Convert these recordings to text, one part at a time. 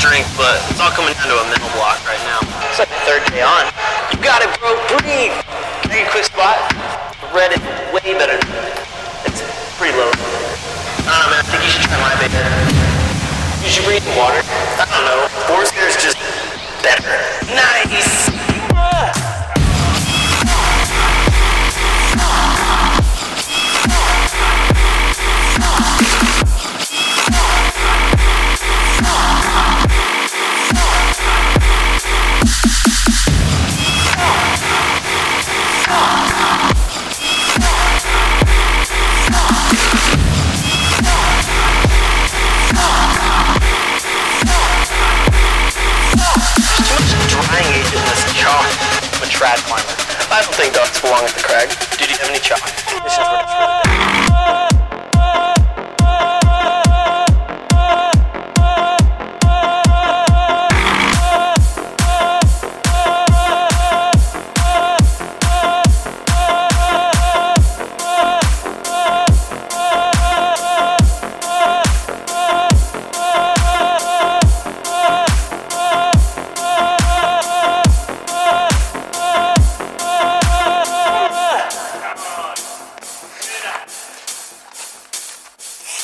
drink, but it's all coming down to a mental block right now. It's like the third day on. You got it, bro. Breathe. A quick spot? Red is way better than. It's pretty low. I don't know, man. I think you should try my beta. You should breathe in water. I don't know. Forrester is just Climber. I don't think ducks belong at the crag. Did you have any chalk?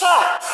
Shut